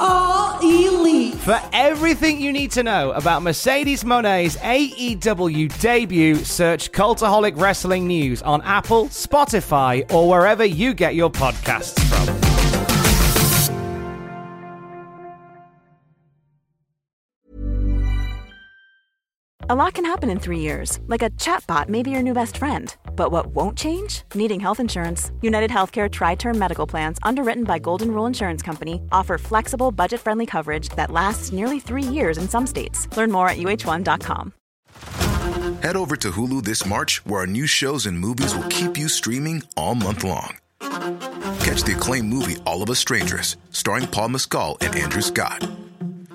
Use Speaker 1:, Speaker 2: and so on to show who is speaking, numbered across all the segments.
Speaker 1: are elite.
Speaker 2: For everything you need to know about Mercedes Moné's AEW debut, search Cultaholic Wrestling News on Apple, Spotify, or wherever you get your podcasts from.
Speaker 3: A lot can happen in three years, like a chatbot may be your new best friend. But what won't change? Needing health insurance. United Healthcare Tri Term Medical Plans, underwritten by Golden Rule Insurance Company, offer flexible, budget friendly coverage that lasts nearly three years in some states. Learn more at uh1.com.
Speaker 4: Head over to Hulu this March, where our new shows and movies will keep you streaming all month long. Catch the acclaimed movie All of Us Strangers, starring Paul Mescal and Andrew Scott.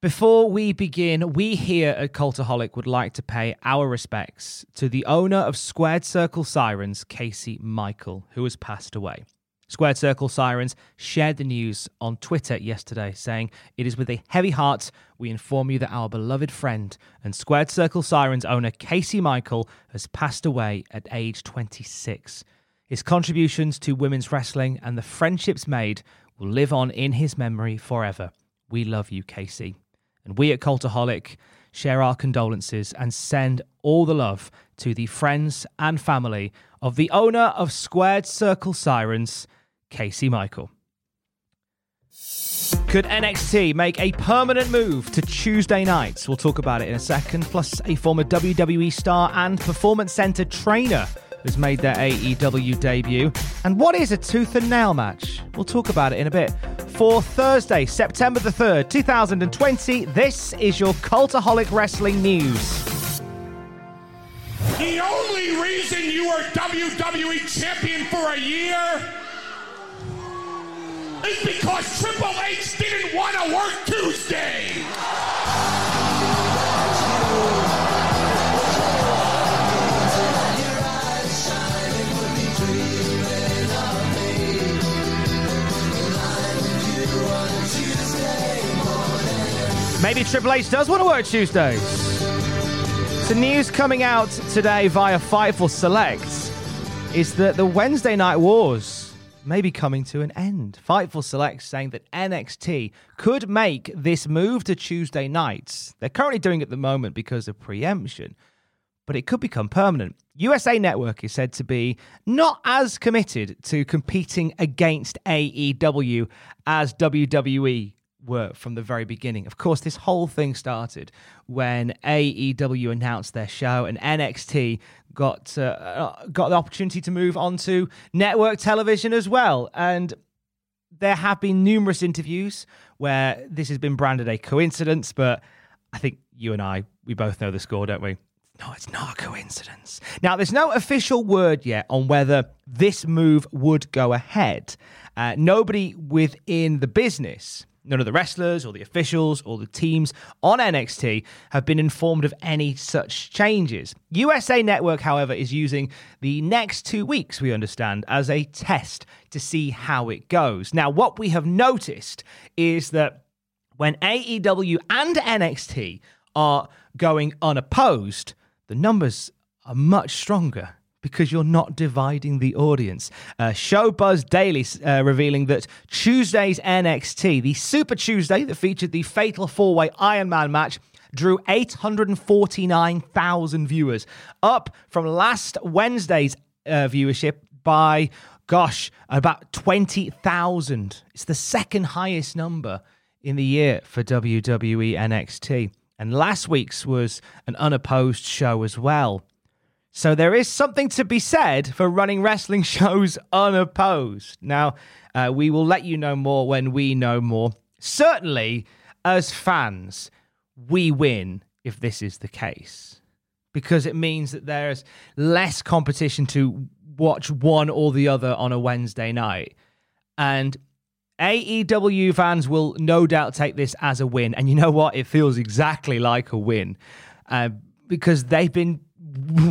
Speaker 2: Before we begin, we here at Cultaholic would like to pay our respects to the owner of Squared Circle Sirens, Casey Michael, who has passed away. Squared Circle Sirens shared the news on Twitter yesterday, saying, It is with a heavy heart we inform you that our beloved friend and Squared Circle Sirens owner Casey Michael has passed away at age 26. His contributions to women's wrestling and the friendships made will live on in his memory forever. We love you, Casey. And we at Cultaholic share our condolences and send all the love to the friends and family of the owner of Squared Circle Sirens, Casey Michael. Could NXT make a permanent move to Tuesday nights? We'll talk about it in a second. Plus, a former WWE star and Performance Center trainer has made their AEW debut. And what is a tooth and nail match? We'll talk about it in a bit. For Thursday, September the 3rd, 2020, this is your Cultaholic Wrestling News.
Speaker 5: The only reason you are WWE champion for a year is because Triple H didn't want to work Tuesday.
Speaker 2: Maybe Triple H does want to work Tuesdays. The news coming out today via Fightful Select is that the Wednesday Night Wars may be coming to an end. Fightful Select saying that NXT could make this move to Tuesday nights. They're currently doing it at the moment because of preemption, but it could become permanent. USA Network is said to be not as committed to competing against AEW as WWE were from the very beginning. Of course, this whole thing started when AEW announced their show and NXT got uh, uh, got the opportunity to move on to network television as well. And there have been numerous interviews where this has been branded a coincidence, but I think you and I we both know the score, don't we? No, it's not a coincidence. Now, there's no official word yet on whether this move would go ahead. Uh, nobody within the business None of the wrestlers or the officials or the teams on NXT have been informed of any such changes. USA Network, however, is using the next two weeks, we understand, as a test to see how it goes. Now, what we have noticed is that when AEW and NXT are going unopposed, the numbers are much stronger because you're not dividing the audience. Uh, Showbuzz Daily uh, revealing that Tuesday's NXT, the Super Tuesday that featured the Fatal Four Way Iron Man match, drew 849,000 viewers, up from last Wednesday's uh, viewership by, gosh, about 20,000. It's the second highest number in the year for WWE NXT. And last week's was an unopposed show as well. So there is something to be said for running wrestling shows unopposed. Now, uh, we will let you know more when we know more. Certainly, as fans, we win if this is the case because it means that there's less competition to watch one or the other on a Wednesday night. And AEW fans will no doubt take this as a win. And you know what? It feels exactly like a win uh, because they've been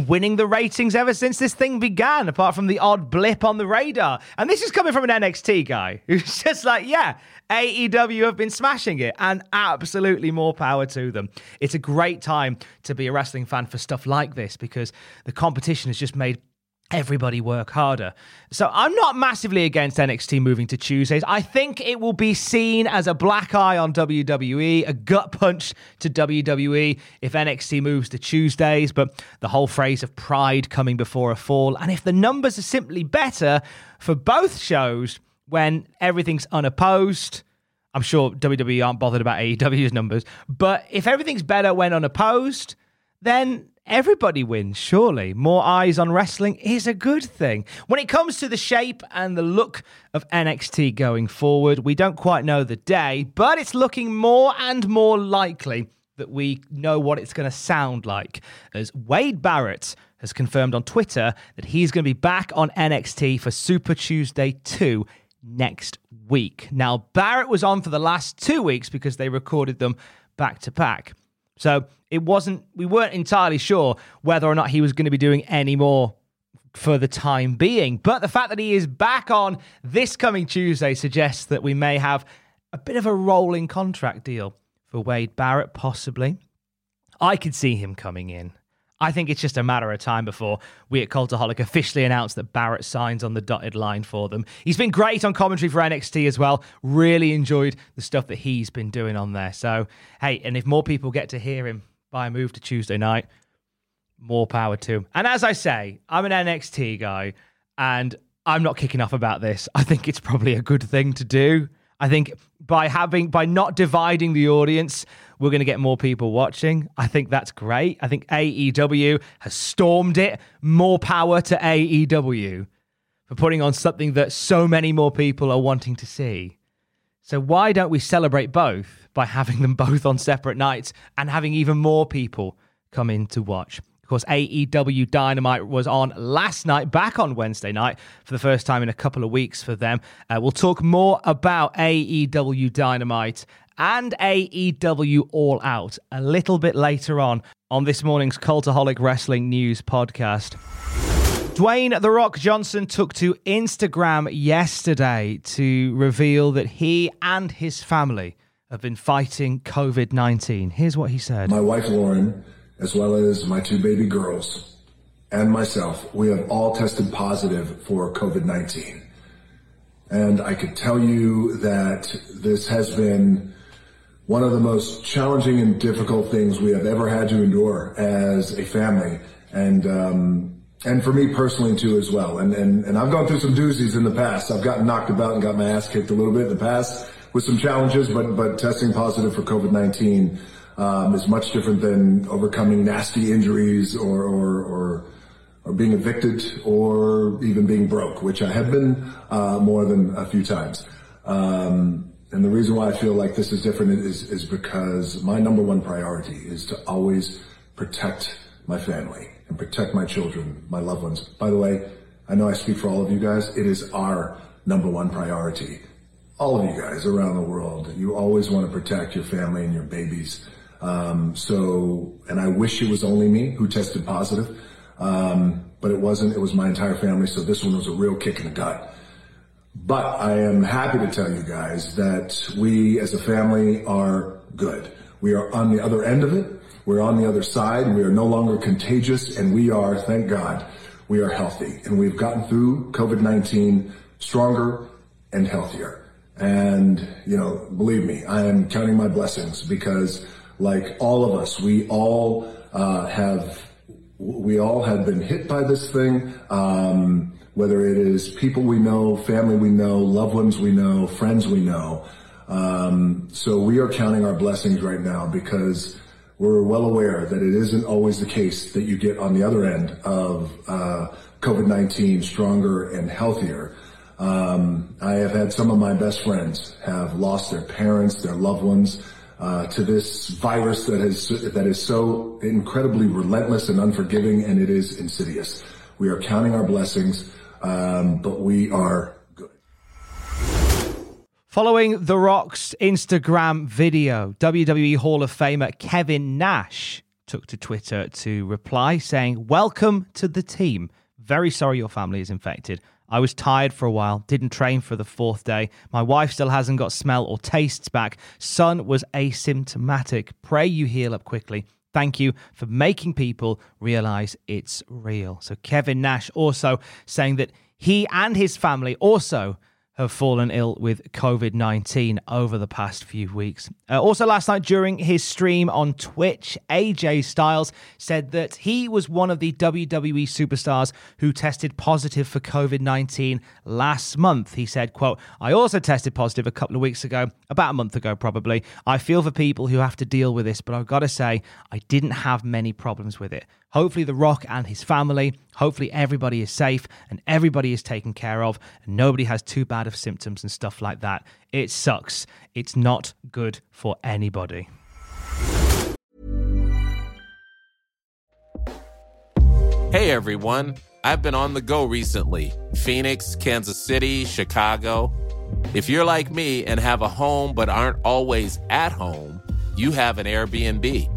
Speaker 2: winning the ratings ever since this thing began, apart from the odd blip on the radar. And this is coming from an NXT guy who's just like, yeah, AEW have been smashing it, and absolutely more power to them. It's a great time to be a wrestling fan for stuff like this because the competition has just made everybody work harder. So I'm not massively against NXT moving to Tuesdays. I think it will be seen as a black eye on WWE, a gut punch to WWE if NXT moves to Tuesdays, but the whole phrase of pride coming before a fall. And if the numbers are simply better for both shows when everything's unopposed, I'm sure WWE aren't bothered about AEW's numbers, but if everything's better when unopposed, then everybody wins, surely. More eyes on wrestling is a good thing. When it comes to the shape and the look of NXT going forward, we don't quite know the day, but it's looking more and more likely that we know what it's going to sound like. As Wade Barrett has confirmed on Twitter that he's going to be back on NXT for Super Tuesday 2 next week. Now, Barrett was on for the last two weeks because they recorded them back to back. So it wasn't, we weren't entirely sure whether or not he was going to be doing any more for the time being. But the fact that he is back on this coming Tuesday suggests that we may have a bit of a rolling contract deal for Wade Barrett, possibly. I could see him coming in. I think it's just a matter of time before we at Cultaholic officially announce that Barrett signs on the dotted line for them. He's been great on commentary for NXT as well. Really enjoyed the stuff that he's been doing on there. So, hey, and if more people get to hear him by a move to Tuesday night, more power to him. And as I say, I'm an NXT guy and I'm not kicking off about this. I think it's probably a good thing to do. I think by having by not dividing the audience, we're going to get more people watching. I think that's great. I think AEW has stormed it. More power to AEW for putting on something that so many more people are wanting to see. So why don't we celebrate both by having them both on separate nights and having even more people come in to watch? Of course, AEW Dynamite was on last night, back on Wednesday night for the first time in a couple of weeks for them. Uh, we'll talk more about AEW Dynamite and AEW All Out a little bit later on on this morning's Cultaholic Wrestling News podcast. Dwayne The Rock Johnson took to Instagram yesterday to reveal that he and his family have been fighting COVID 19. Here's what he said
Speaker 1: My wife Lauren as well as my two baby girls and myself, we have all tested positive for COVID-19. And I could tell you that this has been one of the most challenging and difficult things we have ever had to endure as a family. And, um, and for me personally too as well. And, and, and I've gone through some doozies in the past. I've gotten knocked about and got my ass kicked a little bit in the past with some challenges, but, but testing positive for COVID-19 um, is much different than overcoming nasty injuries or, or, or, or, being evicted or even being broke, which I have been uh, more than a few times. Um, and the reason why I feel like this is different is, is because my number one priority is to always protect my family and protect my children, my loved ones. By the way, I know I speak for all of you guys. It is our number one priority. All of you guys around the world, you always want to protect your family and your babies. Um, so, and I wish it was only me who tested positive, um, but it wasn't. It was my entire family. So this one was a real kick in the gut. But I am happy to tell you guys that we as a family are good. We are on the other end of it. We're on the other side. We are no longer contagious and we are, thank God, we are healthy and we've gotten through COVID-19 stronger and healthier. And, you know, believe me, I am counting my blessings because like all of us, we all uh, have we all have been hit by this thing. Um, whether it is people we know, family we know, loved ones we know, friends we know. Um, so we are counting our blessings right now because we're well aware that it isn't always the case that you get on the other end of uh, COVID-19 stronger and healthier. Um, I have had some of my best friends have lost their parents, their loved ones, uh, to this virus that is that is so incredibly relentless and unforgiving, and it is insidious. We are counting our blessings, um, but we are good.
Speaker 2: Following The Rock's Instagram video, WWE Hall of Famer Kevin Nash took to Twitter to reply saying, Welcome to the team. Very sorry your family is infected. I was tired for a while, didn't train for the fourth day. My wife still hasn't got smell or tastes back. Son was asymptomatic. Pray you heal up quickly. Thank you for making people realize it's real. So, Kevin Nash also saying that he and his family also have fallen ill with COVID 19 over the past few weeks. Uh, also, last night during his stream on Twitch, AJ Styles said that he was one of the WWE superstars who tested positive for COVID 19 last month. He said, quote, I also tested positive a couple of weeks ago, about a month ago probably. I feel for people who have to deal with this, but I've got to say, I didn't have many problems with it. Hopefully, The Rock and his family, hopefully, everybody is safe and everybody is taken care of and nobody has too bad of symptoms and stuff like that. It sucks. It's not good for anybody.
Speaker 6: Hey everyone, I've been on the go recently Phoenix, Kansas City, Chicago. If you're like me and have a home but aren't always at home, you have an Airbnb.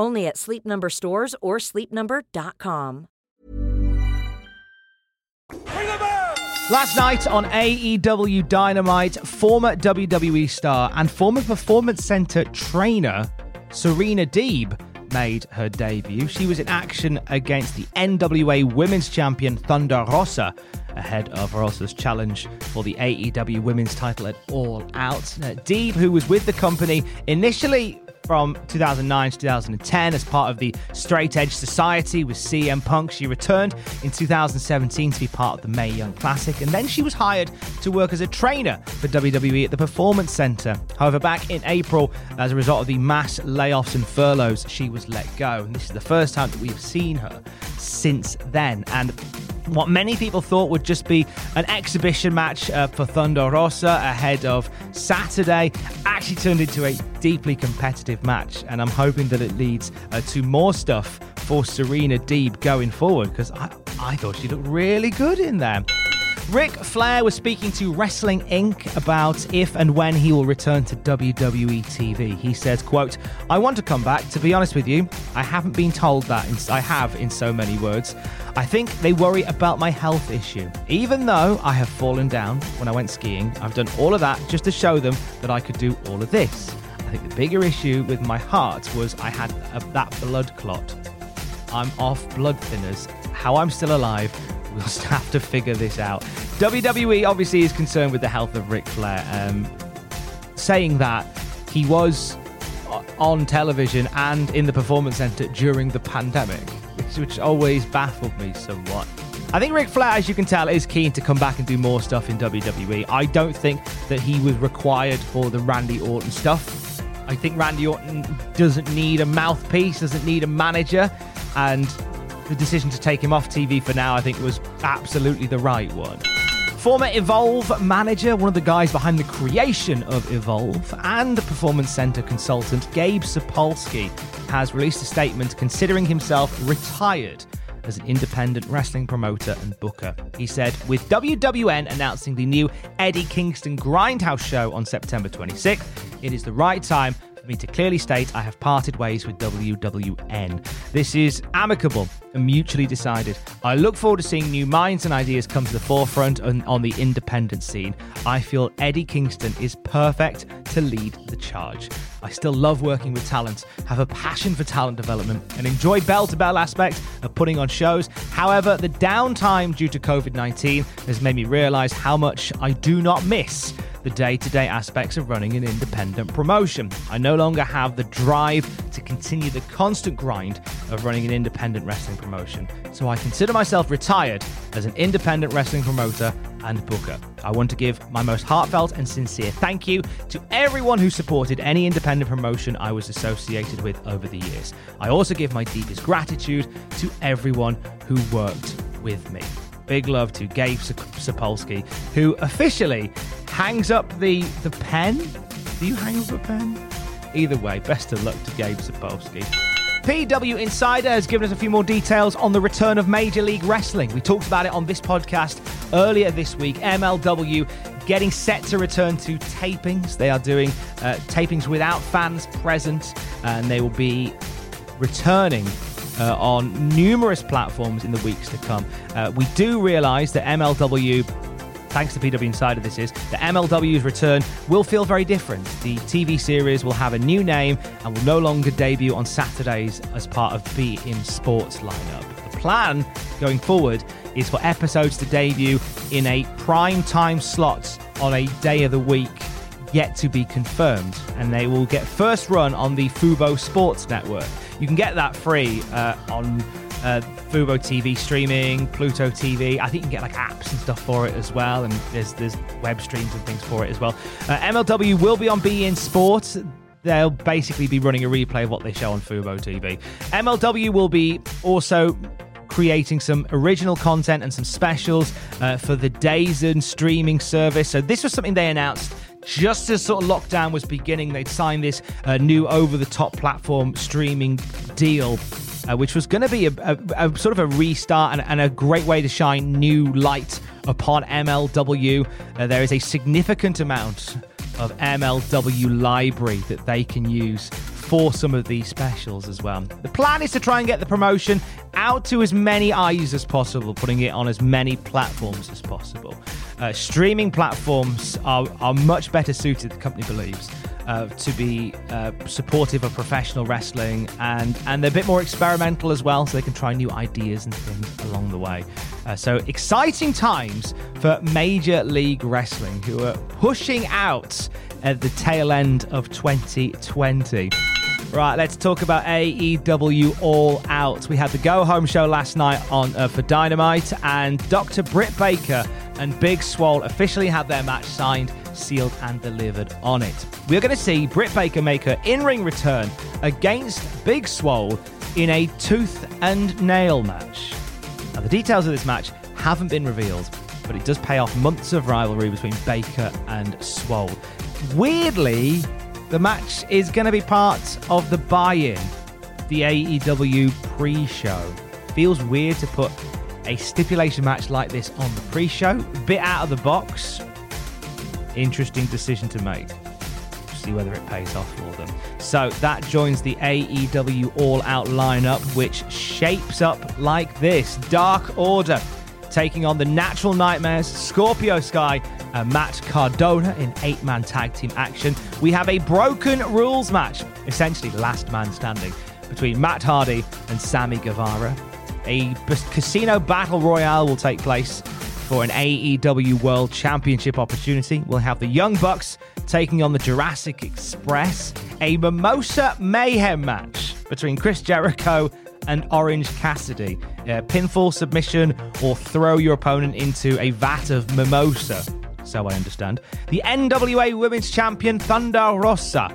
Speaker 7: Only at Sleep Number stores or sleepnumber.com.
Speaker 2: Last night on AEW Dynamite, former WWE star and former Performance Center trainer Serena Deeb made her debut. She was in action against the NWA Women's Champion Thunder Rosa ahead of Rosa's challenge for the AEW Women's title at All Out. Deeb, who was with the company initially from 2009 to 2010 as part of the Straight Edge Society with CM Punk. She returned in 2017 to be part of the Mae Young Classic, and then she was hired to work as a trainer for WWE at the Performance Center. However, back in April, as a result of the mass layoffs and furloughs, she was let go. And this is the first time that we've seen her since then. And what many people thought would just be an exhibition match uh, for Thunder Rosa ahead of Saturday actually turned into a deeply competitive match. And I'm hoping that it leads uh, to more stuff for Serena Deeb going forward because I, I thought she looked really good in there. Ric Flair was speaking to Wrestling Inc. about if and when he will return to WWE TV. He says, quote, I want to come back. To be honest with you, I haven't been told that. I have in so many words. I think they worry about my health issue. Even though I have fallen down when I went skiing, I've done all of that just to show them that I could do all of this. I think the bigger issue with my heart was I had a, that blood clot. I'm off blood thinners. How I'm still alive We'll just have to figure this out. WWE obviously is concerned with the health of Ric Flair. Um, saying that, he was on television and in the Performance Center during the pandemic, which, which always baffled me somewhat. I think Ric Flair, as you can tell, is keen to come back and do more stuff in WWE. I don't think that he was required for the Randy Orton stuff. I think Randy Orton doesn't need a mouthpiece, doesn't need a manager, and the decision to take him off TV for now, I think, was absolutely the right one. Former Evolve manager, one of the guys behind the creation of Evolve, and the Performance Center consultant Gabe Sapolsky has released a statement considering himself retired as an independent wrestling promoter and booker. He said, with WWN announcing the new Eddie Kingston Grindhouse show on September 26th, it is the right time for me to clearly state I have parted ways with WWN. This is amicable and mutually decided. I look forward to seeing new minds and ideas come to the forefront on, on the independent scene. I feel Eddie Kingston is perfect to lead the charge. I still love working with talent, have a passion for talent development, and enjoy bell to bell aspect of putting on shows. However, the downtime due to COVID 19 has made me realize how much I do not miss the day to day aspects of running an independent promotion. I no longer have the drive to continue the constant grind of running an independent wrestling promotion, so I consider myself retired as an independent wrestling promoter and booker. I want to give my most heartfelt and sincere thank you to everyone who supported any independent promotion I was associated with over the years. I also give my deepest gratitude to everyone who worked with me. Big love to Gabe Sapolsky, who officially hangs up the the pen. Do you hang up a pen? Either way, best of luck to Gabe Sapolsky. PW Insider has given us a few more details on the return of Major League Wrestling. We talked about it on this podcast earlier this week. MLW getting set to return to tapings. They are doing uh, tapings without fans present, and they will be returning uh, on numerous platforms in the weeks to come. Uh, we do realise that MLW thanks to PW Insider, this is, the MLW's return will feel very different. The TV series will have a new name and will no longer debut on Saturdays as part of beIN Sports lineup. The plan going forward is for episodes to debut in a prime time slot on a day of the week yet to be confirmed, and they will get first run on the Fubo Sports Network. You can get that free uh, on uh, Fubo TV streaming, Pluto TV. I think you can get like apps and stuff for it as well, and there's there's web streams and things for it as well. Uh, MLW will be on beIN Sports. They'll basically be running a replay of what they show on Fubo TV. MLW will be also creating some original content and some specials uh, for the DAZN streaming service. So this was something they announced just as sort of lockdown was beginning. They'd signed this uh, new over-the-top platform streaming deal uh, which was going to be a, a, a, sort of a restart and, and, a great way to shine new light upon MLW. Uh, there is a significant amount of MLW library that they can use for some of these specials as well. The plan is to try and get the promotion out to as many eyes as possible, putting it on as many platforms as possible. Uh, streaming platforms are, are much better suited, the company believes, uh, to be uh, supportive of professional wrestling and and they're a bit more experimental as well so they can try new ideas and things along the way uh, so exciting times for major league wrestling who are pushing out at the tail end of 2020 Right, let's talk about AEW All Out. We had the go home show last night on uh, for Dynamite, and Dr. Britt Baker and Big Swole officially had their match signed sealed and delivered on it. We're going to see Britt Baker make her in ring return against Big Swole in a tooth and nail match. Now, the details of this match haven't been revealed, but it does pay off months of rivalry between Baker and Swole. Weirdly, the match is going to be part of the buy in, the AEW pre show. Feels weird to put a stipulation match like this on the pre show, bit out of the box, interesting decision to make. See whether it pays off for them. So that joins the AEW All Out lineup, which shapes up like this Dark Order taking on the Natural Nightmares, Scorpio Sky, and Matt Cardona in eight man tag team action. We have a broken rules match, essentially last man standing, between Matt Hardy and Sammy Guevara. A casino battle royale will take place for an AEW World Championship opportunity. We'll have the Young Bucks taking on the Jurassic Express, a Mimosa Mayhem match between Chris Jericho and Orange Cassidy. Pinfall submission or throw your opponent into a vat of mimosa, so I understand. The NWA Women's Champion Thunder Rosa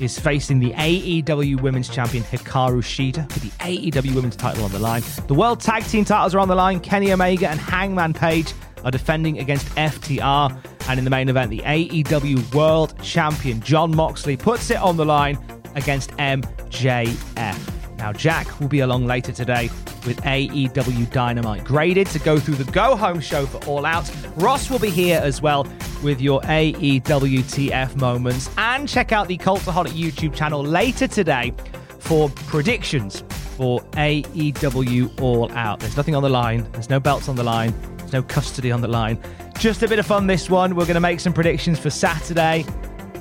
Speaker 2: is facing the AEW Women's Champion Hikaru Shida with the AEW Women's title on the line. The World Tag Team titles are on the line. Kenny Omega and Hangman Page are defending against FTR. And in the main event, the AEW World Champion Jon Moxley puts it on the line against MJF. Now, Jack will be along later today with AEW Dynamite graded to go through the go home show for All Out. Ross will be here as well with your AEW TF moments. And check out the Cultaholic YouTube channel later today for predictions for AEW All Out. There's nothing on the line, there's no belts on the line, there's no custody on the line. Just a bit of fun this one. We're going to make some predictions for Saturday.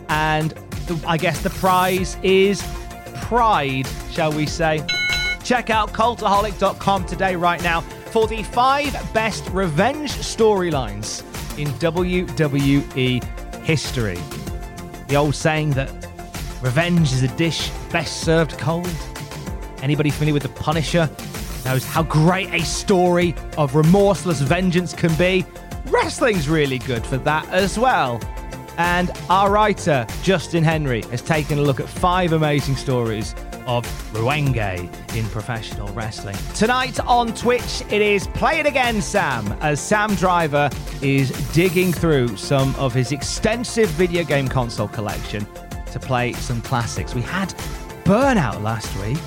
Speaker 2: And the, I guess the prize is pride, shall we say. Check out cultaholic.com today, right now, for the five best revenge storylines in WWE history. The old saying that revenge is a dish best served cold. Anybody familiar with The Punisher knows how great a story of remorseless vengeance can be. Wrestling's really good for that as well. And our writer, Justin Henry, has taken a look at five amazing stories of Ruenge in professional wrestling. Tonight on Twitch, it is Play It Again Sam, as Sam Driver is digging through some of his extensive video game console collection to play some classics. We had Burnout last week.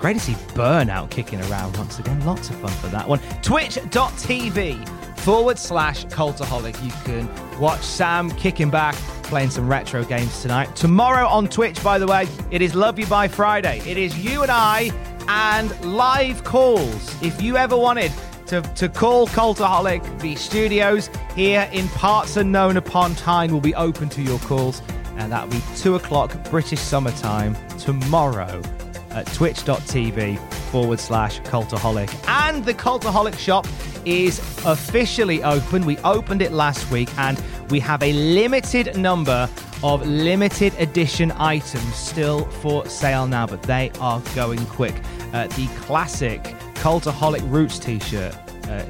Speaker 2: Great to see Burnout kicking around once again. Lots of fun for that one. Twitch.tv forward slash Cultaholic. You can watch Sam kicking back, playing some retro games tonight. Tomorrow on Twitch, by the way, it is Love You By Friday. It is you and I and live calls. If you ever wanted to, to call Cultaholic, the studios here in parts unknown upon time will be open to your calls. And that'll be 2 o'clock British summertime tomorrow at twitch.tv forward slash cultaholic. And the Cultaholic shop is officially open. We opened it last week and we have a limited number of limited edition items still for sale now, but they are going quick. Uh, the classic Cultaholic Roots t shirt uh,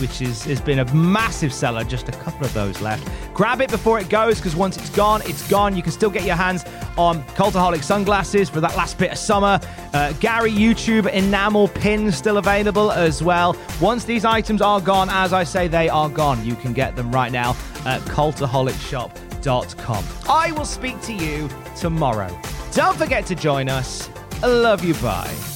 Speaker 2: which is, has been a massive seller. Just a couple of those left. Grab it before it goes because once it's gone, it's gone. You can still get your hands on Cultaholic sunglasses for that last bit of summer. Uh, Gary YouTube enamel pins still available as well. Once these items are gone, as I say, they are gone. You can get them right now at cultaholicshop.com. I will speak to you tomorrow. Don't forget to join us. Love you. Bye.